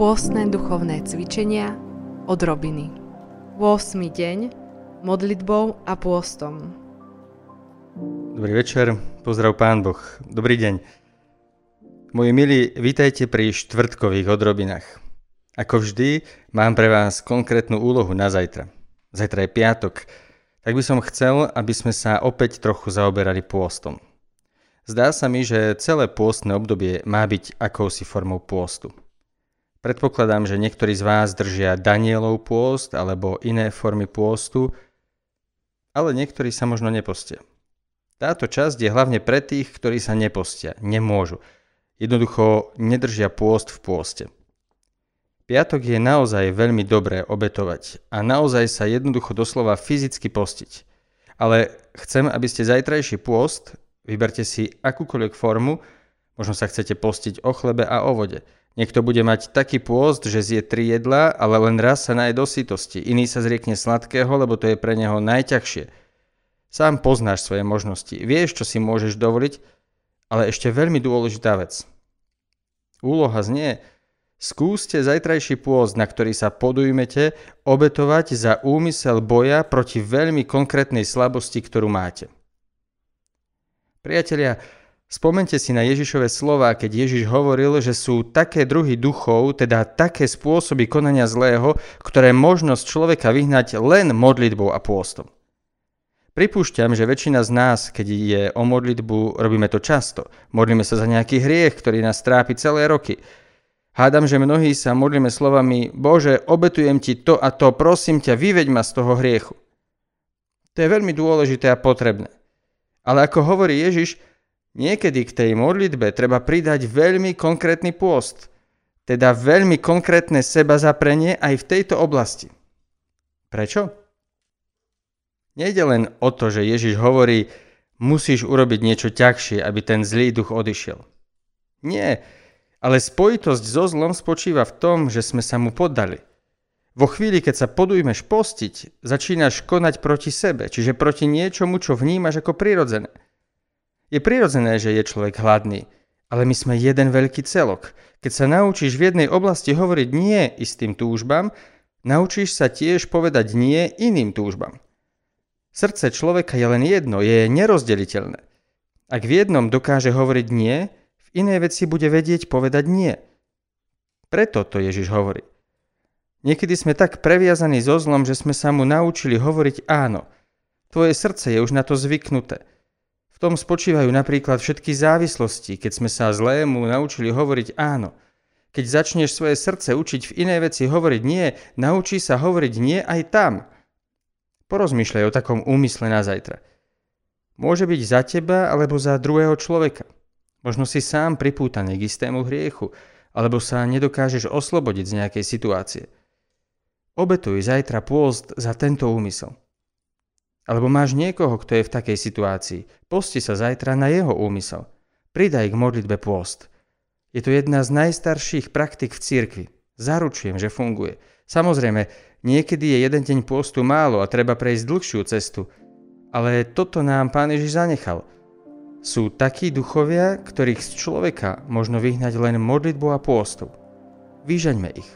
Pôstne duchovné cvičenia od Robiny. 8. deň modlitbou a pôstom. Dobrý večer, pozdrav pán Boh. Dobrý deň. Moji milí, vítajte pri štvrtkových odrobinách. Ako vždy, mám pre vás konkrétnu úlohu na zajtra. Zajtra je piatok, tak by som chcel, aby sme sa opäť trochu zaoberali pôstom. Zdá sa mi, že celé pôstne obdobie má byť akousi formou pôstu. Predpokladám, že niektorí z vás držia Danielov pôst alebo iné formy pôstu, ale niektorí sa možno nepostia. Táto časť je hlavne pre tých, ktorí sa nepostia, nemôžu. Jednoducho nedržia pôst v pôste. Piatok je naozaj veľmi dobré obetovať a naozaj sa jednoducho doslova fyzicky postiť. Ale chcem, aby ste zajtrajší pôst, vyberte si akúkoľvek formu, možno sa chcete postiť o chlebe a o vode – Niekto bude mať taký pôst, že zje tri jedla, ale len raz sa naje do sytosti. Iný sa zriekne sladkého, lebo to je pre neho najťažšie. Sám poznáš svoje možnosti, vieš, čo si môžeš dovoliť, ale ešte veľmi dôležitá vec. Úloha znie, skúste zajtrajší pôst, na ktorý sa podujmete, obetovať za úmysel boja proti veľmi konkrétnej slabosti, ktorú máte. Priatelia, Spomente si na Ježišove slova, keď Ježiš hovoril, že sú také druhy duchov, teda také spôsoby konania zlého, ktoré možnosť človeka vyhnať len modlitbou a pôstom. Pripúšťam, že väčšina z nás, keď je o modlitbu, robíme to často. Modlíme sa za nejaký hriech, ktorý nás trápi celé roky. Hádam, že mnohí sa modlíme slovami Bože, obetujem ti to a to, prosím ťa, vyveď ma z toho hriechu. To je veľmi dôležité a potrebné. Ale ako hovorí Ježiš, Niekedy k tej modlitbe treba pridať veľmi konkrétny pôst, teda veľmi konkrétne seba zaprenie aj v tejto oblasti. Prečo? Nejde len o to, že Ježiš hovorí, musíš urobiť niečo ťažšie, aby ten zlý duch odišiel. Nie, ale spojitosť so zlom spočíva v tom, že sme sa mu poddali. Vo chvíli, keď sa podujmeš postiť, začínaš konať proti sebe, čiže proti niečomu, čo vnímaš ako prirodzené. Je prirodzené, že je človek hladný, ale my sme jeden veľký celok. Keď sa naučíš v jednej oblasti hovoriť nie istým túžbám, naučíš sa tiež povedať nie iným túžbám. Srdce človeka je len jedno, je nerozdeliteľné. Ak v jednom dokáže hovoriť nie, v inej veci bude vedieť povedať nie. Preto to Ježiš hovorí. Niekedy sme tak previazaní so zlom, že sme sa mu naučili hovoriť áno. Tvoje srdce je už na to zvyknuté tom spočívajú napríklad všetky závislosti, keď sme sa zlému naučili hovoriť áno. Keď začneš svoje srdce učiť v inej veci hovoriť nie, naučí sa hovoriť nie aj tam. Porozmýšľaj o takom úmysle na zajtra. Môže byť za teba alebo za druhého človeka. Možno si sám pripútaný k istému hriechu, alebo sa nedokážeš oslobodiť z nejakej situácie. Obetuj zajtra pôst za tento úmysel. Alebo máš niekoho, kto je v takej situácii. Posti sa zajtra na jeho úmysel. Pridaj k modlitbe pôst. Je to jedna z najstarších praktik v cirkvi. Zaručujem, že funguje. Samozrejme, niekedy je jeden deň pôstu málo a treba prejsť dlhšiu cestu. Ale toto nám Pán Ježiš zanechal. Sú takí duchovia, ktorých z človeka možno vyhnať len modlitbu a pôstu. Vyžaňme ich.